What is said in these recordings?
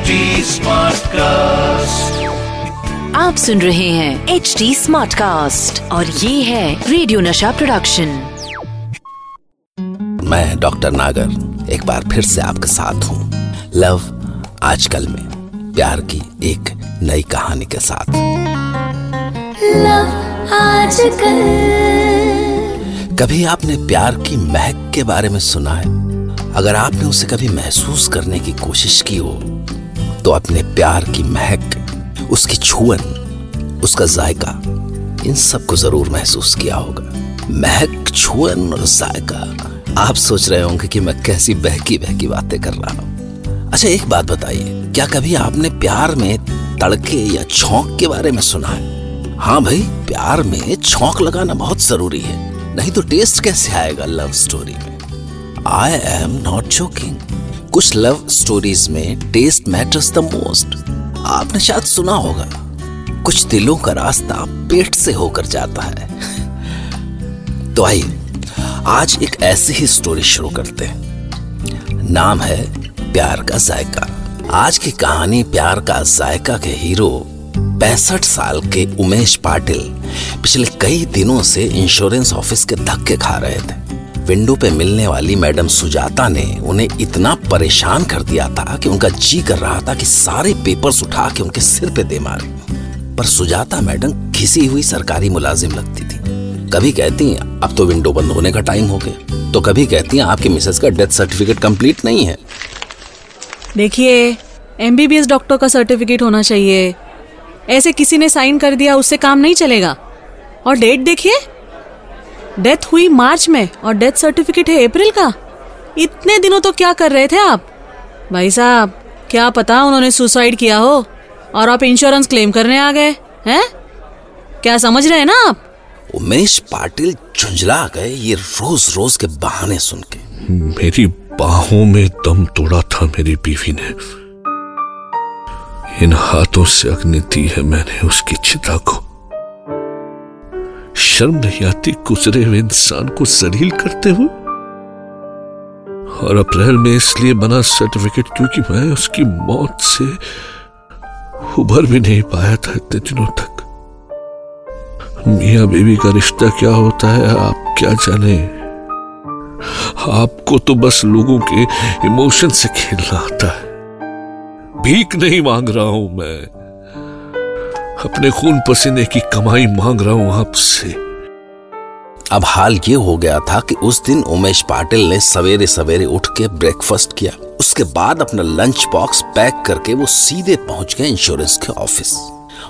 HD cast आप सुन रहे हैं एच डी स्मार्ट कास्ट और ये है रेडियो नशा प्रोडक्शन मैं डॉक्टर नागर एक बार फिर से आपके साथ हूँ। लव आजकल में प्यार की एक नई कहानी के साथ। लव आजकल। कभी आपने प्यार की महक के बारे में सुना है? अगर आपने उसे कभी महसूस करने की कोशिश की हो तो अपने प्यार की महक, उसकी छुअन, उसका जायका, इन सबको ज़रूर महसूस किया होगा। महक, छुअन और जायका। आप सोच रहे होंगे कि मैं कैसी बहकी बहकी बातें कर रहा हूँ। अच्छा एक बात बताइए, क्या कभी आपने प्यार में तड़के या छौंक के बारे में सुना है? हाँ भाई, प्यार में छौंक लगाना बहुत ज़रूरी है, नहीं तो टेस्ट कैसे आएगा लव स्टोरी में? आई एम नॉट जोकिंग कुछ लव स्टोरीज में टेस्ट मैटर्स द मोस्ट आपने शायद सुना होगा, कुछ दिलों का रास्ता पेट से होकर जाता है। तो आइए, आज एक ऐसी ही स्टोरी शुरू करते हैं। नाम है प्यार का जायका। आज की कहानी प्यार का जायका के हीरो पैंसठ साल के उमेश पाटिल पिछले कई दिनों से इंश्योरेंस ऑफ़िस के धक्के खा रहे थे। विंडो पे मिलने वाली मैडम सुजाता ने उन्हें इतना परेशान कर दिया था कि उनका जी कर रहा था कि सारे पेपर्स उठा के उनके सिर पे दे मारे। पर सुजाता मैडम घिसी हुई सरकारी मुलाजिम लगती थी। कभी कहती अब तो विंडो बंद होने का टाइम हो गया। तो कभी कहती आपकी मिसेस का डेथ सर्टिफिकेट कंप्लीट नहीं है। देखिए एमबीबीएस डॉक्टर का सर्टिफिकेट होना चाहिए। ऐसे किसी ने साइन कर दिया, उससे काम नहीं चलेगा। और डेट देखिए। डेथ हुई मार्च में और डेथ सर्टिफिकेट है अप्रैल का? इतने दिनों तो क्या कर रहे थे आप? भाई साहब क्या पता उन्होंने सुसाइड किया हो और आप इंश्योरेंस क्लेम करने आ गए हैं? क्या समझ रहे हैं ना आप? उमेश पाटिल झुंझला गए ये रोज रोज के बहाने सुन के। मेरी बाहों में दम तोड़ा था मेरी बीवी ने। इन हाथों से अग्नि दी है मैंने उसकी चिता को। शर्म नहीं आती गुजरे हुए इंसान को जलील करते हुए? और अप्रैल में इसलिए बना सर्टिफिकेट क्योंकि मैं उसकी मौत से उभर भी नहीं पाया था इतने दिनों तक। मिया बीवी का रिश्ता क्या होता है, आप क्या जाने? आपको तो बस लोगों के इमोशन से खेलना आता है। भीख नहीं मांग रहा हूँ मैं। अपने खून पसीने की कमाई मांग रहा हूँ आपसे। अब हाल ये हो गया था कि उस दिन उमेश पाटिल ने सवेरे सवेरे उठ के ब्रेकफास्ट किया। उसके बाद अपना लंच बॉक्स पैक करके वो सीधे पहुँच गए इंश्योरेंस के ऑफ़िस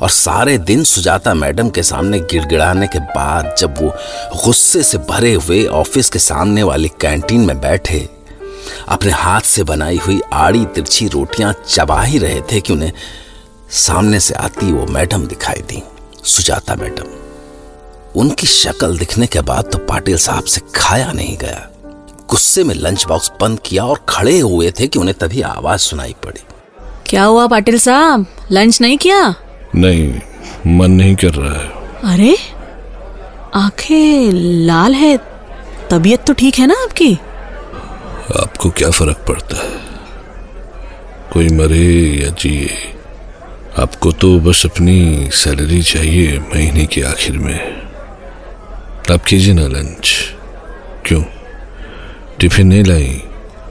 और सारे दिन सुजाता मैडम के सामने गिड़गिड़ाने के बाद जब वो गुस्से से भरे हुए ऑफ़िस के सामने वाली कैंटीन में बैठे, अपने हाथ से बनाई हुई आड़ी तिरछी रोटियाँ चबा ही रहे थे कि उन्हें सामने से आती वो मैडम दिखाई दी सुजाता मैडम। उनकी शक्ल दिखने के बाद तो पाटिल साहब से खाया नहीं गया। गुस्से में लंच बॉक्स बंद किया और खड़े हुए थे कि उन्हें तभी आवाज़ सुनाई पड़ी। क्या हुआ पाटिल साहब? लंच नहीं किया? नहीं मन नहीं कर रहा है। अरे आँखें लाल है तबीयत तो ठीक है ना आपकी? आपको क्या फ़र्क पड़ता है? कोई मरे या जिए आपको तो बस अपनी सैलरी चाहिए महीने के आखिर में। आप कीजिए ना लंच। क्यों? टिफ़िन नहीं लाई?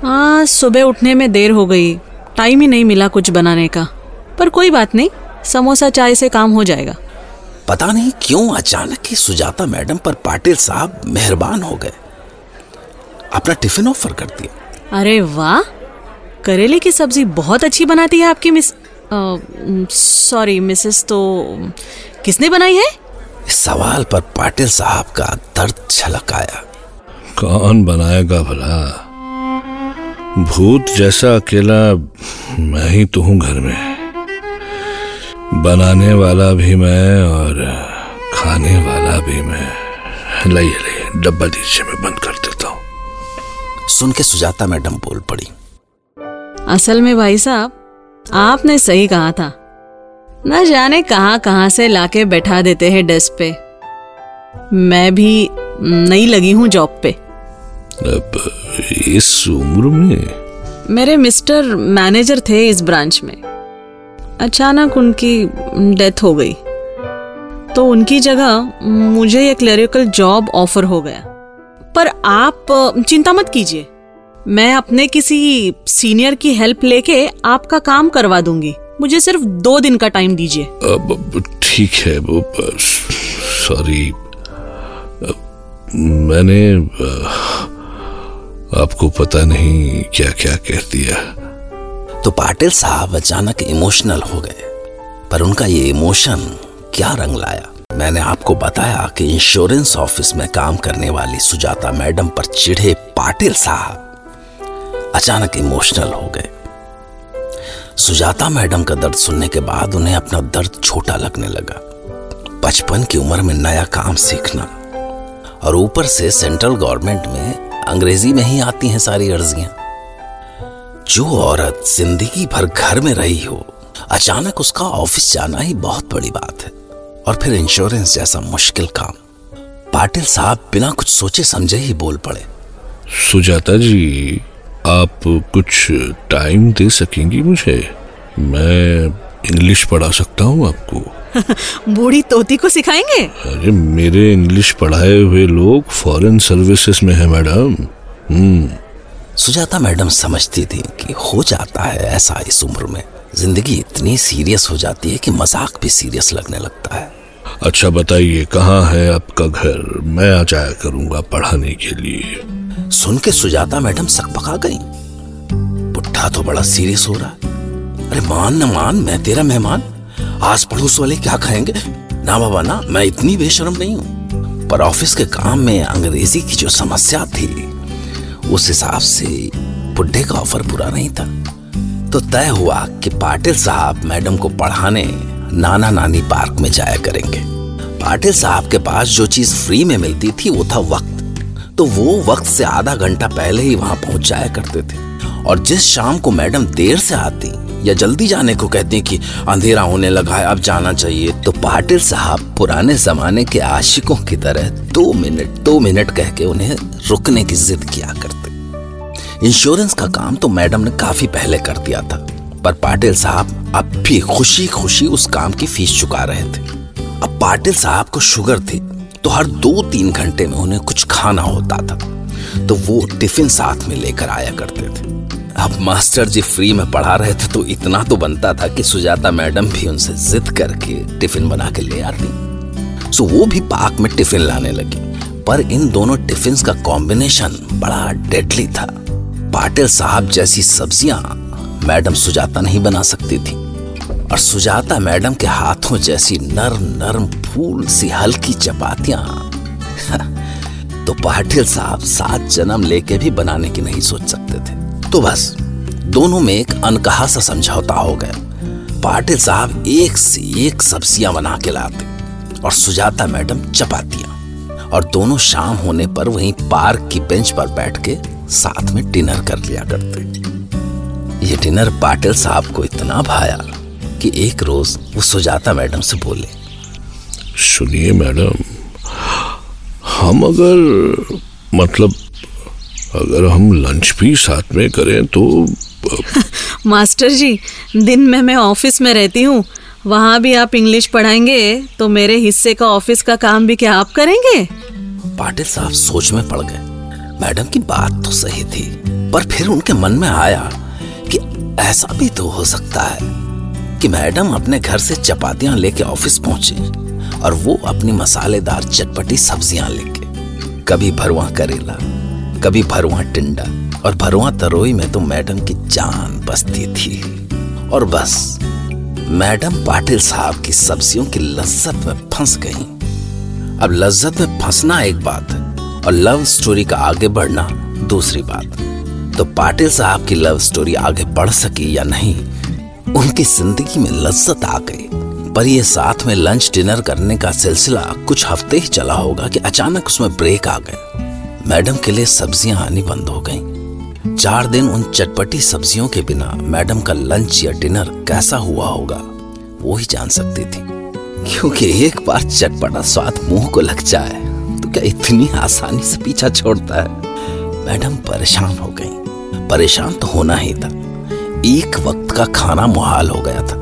हाँ सुबह उठने में देर हो गई। टाइम ही नहीं मिला कुछ बनाने का। पर कोई बात नहीं समोसा चाय से काम हो जाएगा। पता नहीं क्यों अचानक ही सुजाता मैडम पर पाटिल साहब मेहरबान हो गए। अपना टिफ़िन ऑफ़र कर दिया। अरे वाह! करेले की सब्ज़ी बहुत अच्छी बनाती है आपकी मिस। सॉरी मिसेस तो किसने बनाई है? इस सवाल पर पाटिल साहब का दर्द छलक आया। कौन बनाएगा भला? भूत जैसा अकेला मैं ही तो हूँ घर में। बनाने वाला भी मैं और खाने वाला भी मैं। लाइए लाइए डब्बा दीजिए मैं बंद कर देता हूँ। सुन के सुजाता मैडम बोल पड़ी। असल में भाई साहब आपने सही कहा था। न जाने कहाँ कहाँ से लाके बैठा देते हैं डेस्क पे। मैं भी नहीं लगी हूँ जॉब पे। अब इस उम्र में? मेरे मिस्टर मैनेजर थे इस ब्रांच में। अचानक उनकी डेथ हो गई। तो उनकी जगह मुझे ये क्लरिकल जॉब ऑफ़र हो गया। पर आप चिंता मत कीजिए। मैं अपने किसी सीनियर की हेल्प लेके आपका काम करवा दूँगी। मुझे सिर्फ़ दो दिन का टाइम दीजिए। ठीक है वो सॉरी मैंने आपको पता नहीं क्या क्या कह दिया। तो पाटिल साहब अचानक इमोशनल हो गए पर उनका ये इमोशन क्या रंग लाया? मैंने आपको बताया कि इंश्योरेंस ऑफ़िस में काम करने वाली सुजाता मैडम पर चिढ़े पाटिल साहब। अचानक इमोशनल हो गए। सुजाता मैडम का दर्द सुनने के बाद उन्हें अपना दर्द छोटा लगने लगा। बचपन की उम्र में नया काम सीखना और ऊपर से सेंट्रल गवर्नमेंट में अंग्रेज़ी में ही आती हैं सारी अर्जियाँ। जो औरत ज़िंदगी भर घर में रही हो, अचानक उसका ऑफ़िस जाना ही बहुत बड़ी बात है और फिर इंश्योरेंस जैसा मुश्किल काम। पाटिल साहब बिना कुछ सोचे समझे ही बोल पड़े। सुजाता जी आप कुछ टाइम दे सकेंगी मुझे? मैं इंग्लिश पढ़ा सकता हूँ आपको। बूढ़ी तोती को सिखाएँगे? अरे मेरे इंग्लिश पढ़ाए हुए लोग फॉरेन सर्विसेज़ में है मैडम। सुजाता मैडम समझती थी कि हो जाता है ऐसा इस उम्र में। ज़िंदगी इतनी सीरियस हो जाती है कि मज़ाक भी सीरियस लगने लगता है। अच्छा बताइए कहाँ है आपका घर? मैं आ जाया करूँगा पढ़ाने के लिए। सुन के सुजाता मैडम सकपका गई। बुढ़ा तो बड़ा सीरियस हो रहा अरे मान न मान, मैं तेरा मेहमान। आस पड़ोस वाले क्या कहेंगे ना बाबा, ना, मैं इतनी बेशरम नहीं हूँ। पर ऑफ़िस के काम में अंग्रेज़ी की जो समस्या थी, उस हिसाब से बुढ़े का ऑफ़र पूरा नहीं था। तो तय हुआ कि पाटिल साहब मैडम को पढ़ाने नाना नानी पार्क में जाया करेंगे। पाटिल साहब के पास जो चीज़ फ्री में मिलती थी, वो था वक्त। तो वो वक्त से आधा घंटा पहले ही वहाँ पहुँच जाया करते थे। और जिस शाम को मैडम देर से आती या जल्दी जाने को कहती कि अंधेरा होने लगा है, अब जाना चाहिए तो पाटिल साहब पुराने जमाने के आशिकों की तरह दो मिनट दो मिनट कह के उन्हें रुकने की जिद किया करते। इंश्योरेंस का काम तो मैडम ने काफ़ी पहले कर दिया था, पर पाटिल साहब अब भी खुशी खुशी उस काम की फ़ीस चुका रहे थे। अब पाटिल साहब को शुगर थी तो हर दो तीन घंटे में उन्हें कुछ खाना होता था। तो वो टिफ़िन साथ में लेकर आया करते थे। अब मास्टर जी फ्री में पढ़ा रहे थे तो इतना तो बनता था कि सुजाता मैडम भी उनसे जिद करके टिफ़िन बना के ले आती। सो वो भी पार्क में टिफ़िन लाने लगी। पर इन दोनों टिफ़िन का कॉम्बिनेशन बड़ा डेडली था। पाटिल साहब जैसी सब्ज़ियाँ मैडम सुजाता नहीं बना सकती थी। और सुजाता मैडम के हाथों जैसी नर्म नर्म फूल सी हल्की चपातियाँ। तो पाटिल साहब सात जन्म लेके भी बनाने की नहीं सोच सकते थे। तो बस, दोनों में एक अनकहा सा समझौता हो गया। पाटिल साहब एक से एक सब्ज़ियाँ बना के लाते और सुजाता मैडम चपातियाँ। और दोनों शाम होने पर वहीं पार्क की बेंच पर बैठ के साथ में डिनर कर लिया करते। ये डिनर पाटिल साहब को इतना भाया। कि एक रोज वो सुजाता मैडम से बोले सुनिए मैडम हम अगर मतलब अगर हम लंच भी साथ में करें तो मास्टर जी दिन में मैं ऑफ़िस में रहती हूँ। वहाँ भी आप इंग्लिश पढ़ाएँगे तो मेरे हिस्से का ऑफ़िस का काम भी क्या आप करेंगे? पाटिल साहब सोच में पड़ गए। मैडम की बात तो सही थी पर फिर उनके मन में आया कि ऐसा भी तो हो सकता है। कि मैडम अपने घर से चपातियाँ लेके ऑफ़िस पहुँचे और वो अपनी मसालेदार चटपटी सब्ज़ियाँ लेके। कभी भरवा करेला, कभी भरवा टिंडा और भरवा तरोई में तो मैडम की जान बसती थी। और बस, मैडम पाटिल साहब की सब्जियों की लज्जत में फंस गई। अब लज्जत में फंसना एक बात है और लव स्टोरी का आगे बढ़ना दूसरी बात। तो पाटिल साहब की लव स्टोरी आगे बढ़ सकी या नहीं उनकी ज़िंदगी में लज्जत आ गई। पर ये साथ में लंच, डिनर करने का सिलसिला कुछ हफ़्ते ही चला होगा कि अचानक उसमें ब्रेक आ गए मैडम के लिए सब्ज़ियाँ आनी बंद हो गईं। चार दिन उन चटपटी सब्जियों के बिना मैडम का लंच या डिनर कैसा हुआ होगा, वो ही जान सकती थी। क्योंकि एक बार चटपटा स्वाद मुँह को लग जाए तो क्या इतनी आसानी से पीछा छोड़ता है? मैडम परेशान हो गई। परेशान तो होना ही था। एक वक्त का खाना मुहाल हो गया था।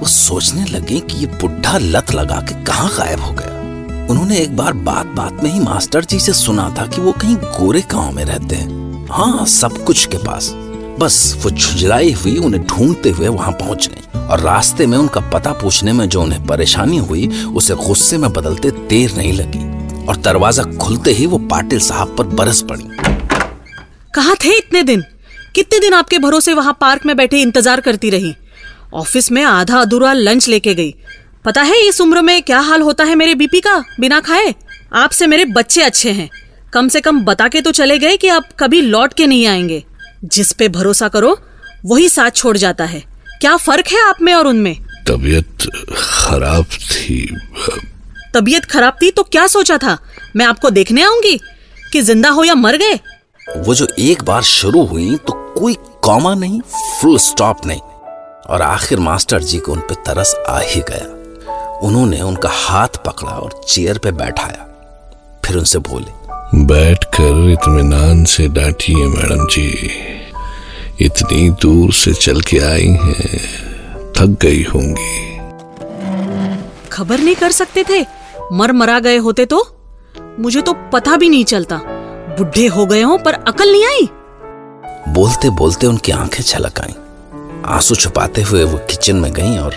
वो सोचने लगे कि ये बुढ़ा लत लगा के कहाँ गायब हो गया। उन्होंने एक बार बात बात में ही मास्टर जी से सुना था कि वो कहीं गोरे गाँव में रहते हैं। हाँ सब कुछ के पास। बस वो झुंझलाई हुई, उन्हें ढूंढते हुए वहाँ पहुँच गई और रास्ते में उनका पता पूछने में जो उन्हें परेशानी हुई, उसे गुस्से में बदलते देर नहीं लगी और दरवाज़ा खुलते ही वो पाटिल साहब पर बरस पड़ी। कहा थे इतने दिन? कितने दिन आपके भरोसे वहाँ पार्क में बैठे इंतज़ार करती रही? ऑफ़िस में आधा अधूरा लंच लेके गई। पता है इस उम्र में क्या हाल होता है मेरे बीपी का? बिना खाए? आपसे मेरे बच्चे अच्छे हैं। कम से कम बता के तो चले गए कि आप कभी लौट के नहीं आएँगे। जिस पे भरोसा करो वही साथ छोड़ जाता है। क्या फ़र्क है आप में और उनमें? तबीयत खराब थी। तबीयत खराब थी तो क्या सोचा था? मैं आपको देखने आऊँगी? कि ज़िंदा हो या मर गए? वो जो एक बार शुरू हुई तो कोई कॉमा नहीं फुल स्टॉप नहीं। और आखिर मास्टर जी को उन पे तरस आ ही गया। उन्होंने उनका हाथ पकड़ा और चेयर पे बैठाया। फिर उनसे बोले बैठकर इत्मीनान से डांटिए मैडम जी। इतनी दूर से चल के आई हैं थक गई होंगी। खबर नहीं कर सकते थे? मर मरा गए होते तो? मुझे तो पता भी नहीं चलता। बुढ़े हो गए हो पर अकल नहीं आई? बोलते बोलते उनकी आँखें छलक आई। आँसू छुपाते हुए वो किचन में गईं और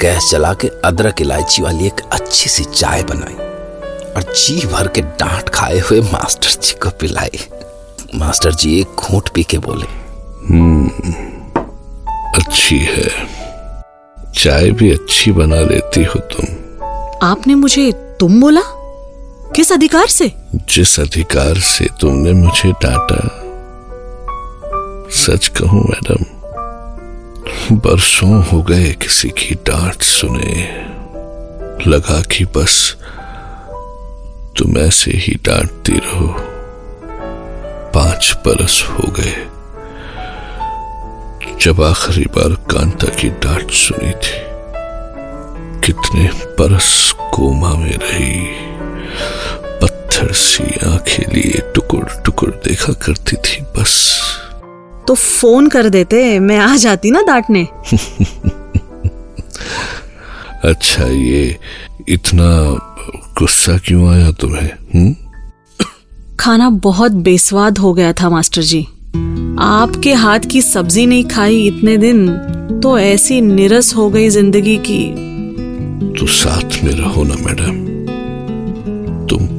गैस जला के अदरक इलायची वाली एक अच्छी सी चाय बनाई और जी भर के डांट खाए हुए मास्टर जी को पिलाई। मास्टर जी एक घूंट पी के बोले अच्छी है। चाय भी अच्छी बना लेती हो तुम। आपने मुझे तुम बोला? किस अधिकार से? जिस अधिकार से तुमने मुझे डांटा, सच कहूँ मैडम, बरसों हो गए किसी की डांट सुने, लगा कि बस तुम ऐसे ही डांटती रहो। पाँच बरस हो गए, जब आखिरी बार कांता की डांट सुनी थी, कितने बरस कोमा आँखें लिए टुकुर टुकुर देखा करती थी बस। तो फ़ोन कर देते मैं आ जाती ना डांटने। अच्छा ये इतना गुस्सा क्यों आया तुम्हें हुँ? खाना बहुत बेस्वाद हो गया था मास्टर जी। आपके हाथ की सब्ज़ी नहीं खाई इतने दिन तो ऐसी निरस हो गई ज़िंदगी की। तो साथ में रहो ना मैडम।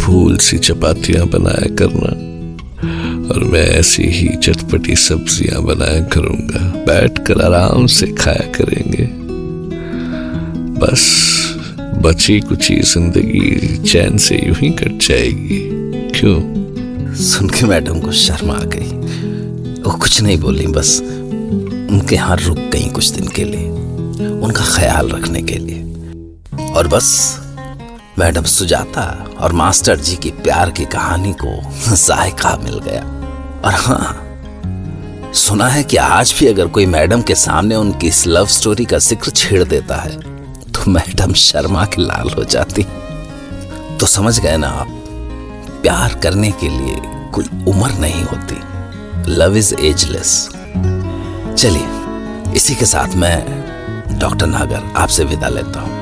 फूल सी चपातियाँ बनाया करना। और मैं ऐसी ही चटपटी सब्ज़ियाँ बनाया करूँगा। बैठकर आराम से खाया करेंगे। बस बची कुची ज़िंदगी चैन से यूँ ही कट जाएगी। क्यों? सुन के मैडम को शर्म आ गई। वो कुछ नहीं बोली, बस उनके यहाँ रुक गई कुछ दिन के लिए, उनका ख्याल रखने के लिए। और बस मैडम सुजाता और मास्टर जी की प्यार की कहानी को जायका मिल गया। और हाँ सुना है कि आज भी अगर कोई मैडम के सामने उनकी इस लव स्टोरी का ज़िक्र छेड़ देता है तो मैडम शर्मा के लाल हो जाती। तो समझ गए ना आप, प्यार करने के लिए कोई उम्र नहीं होती। लव इज़ एजलेस चलिए, इसी के साथ मैं डॉक्टर नागर आपसे विदा लेता हूँ।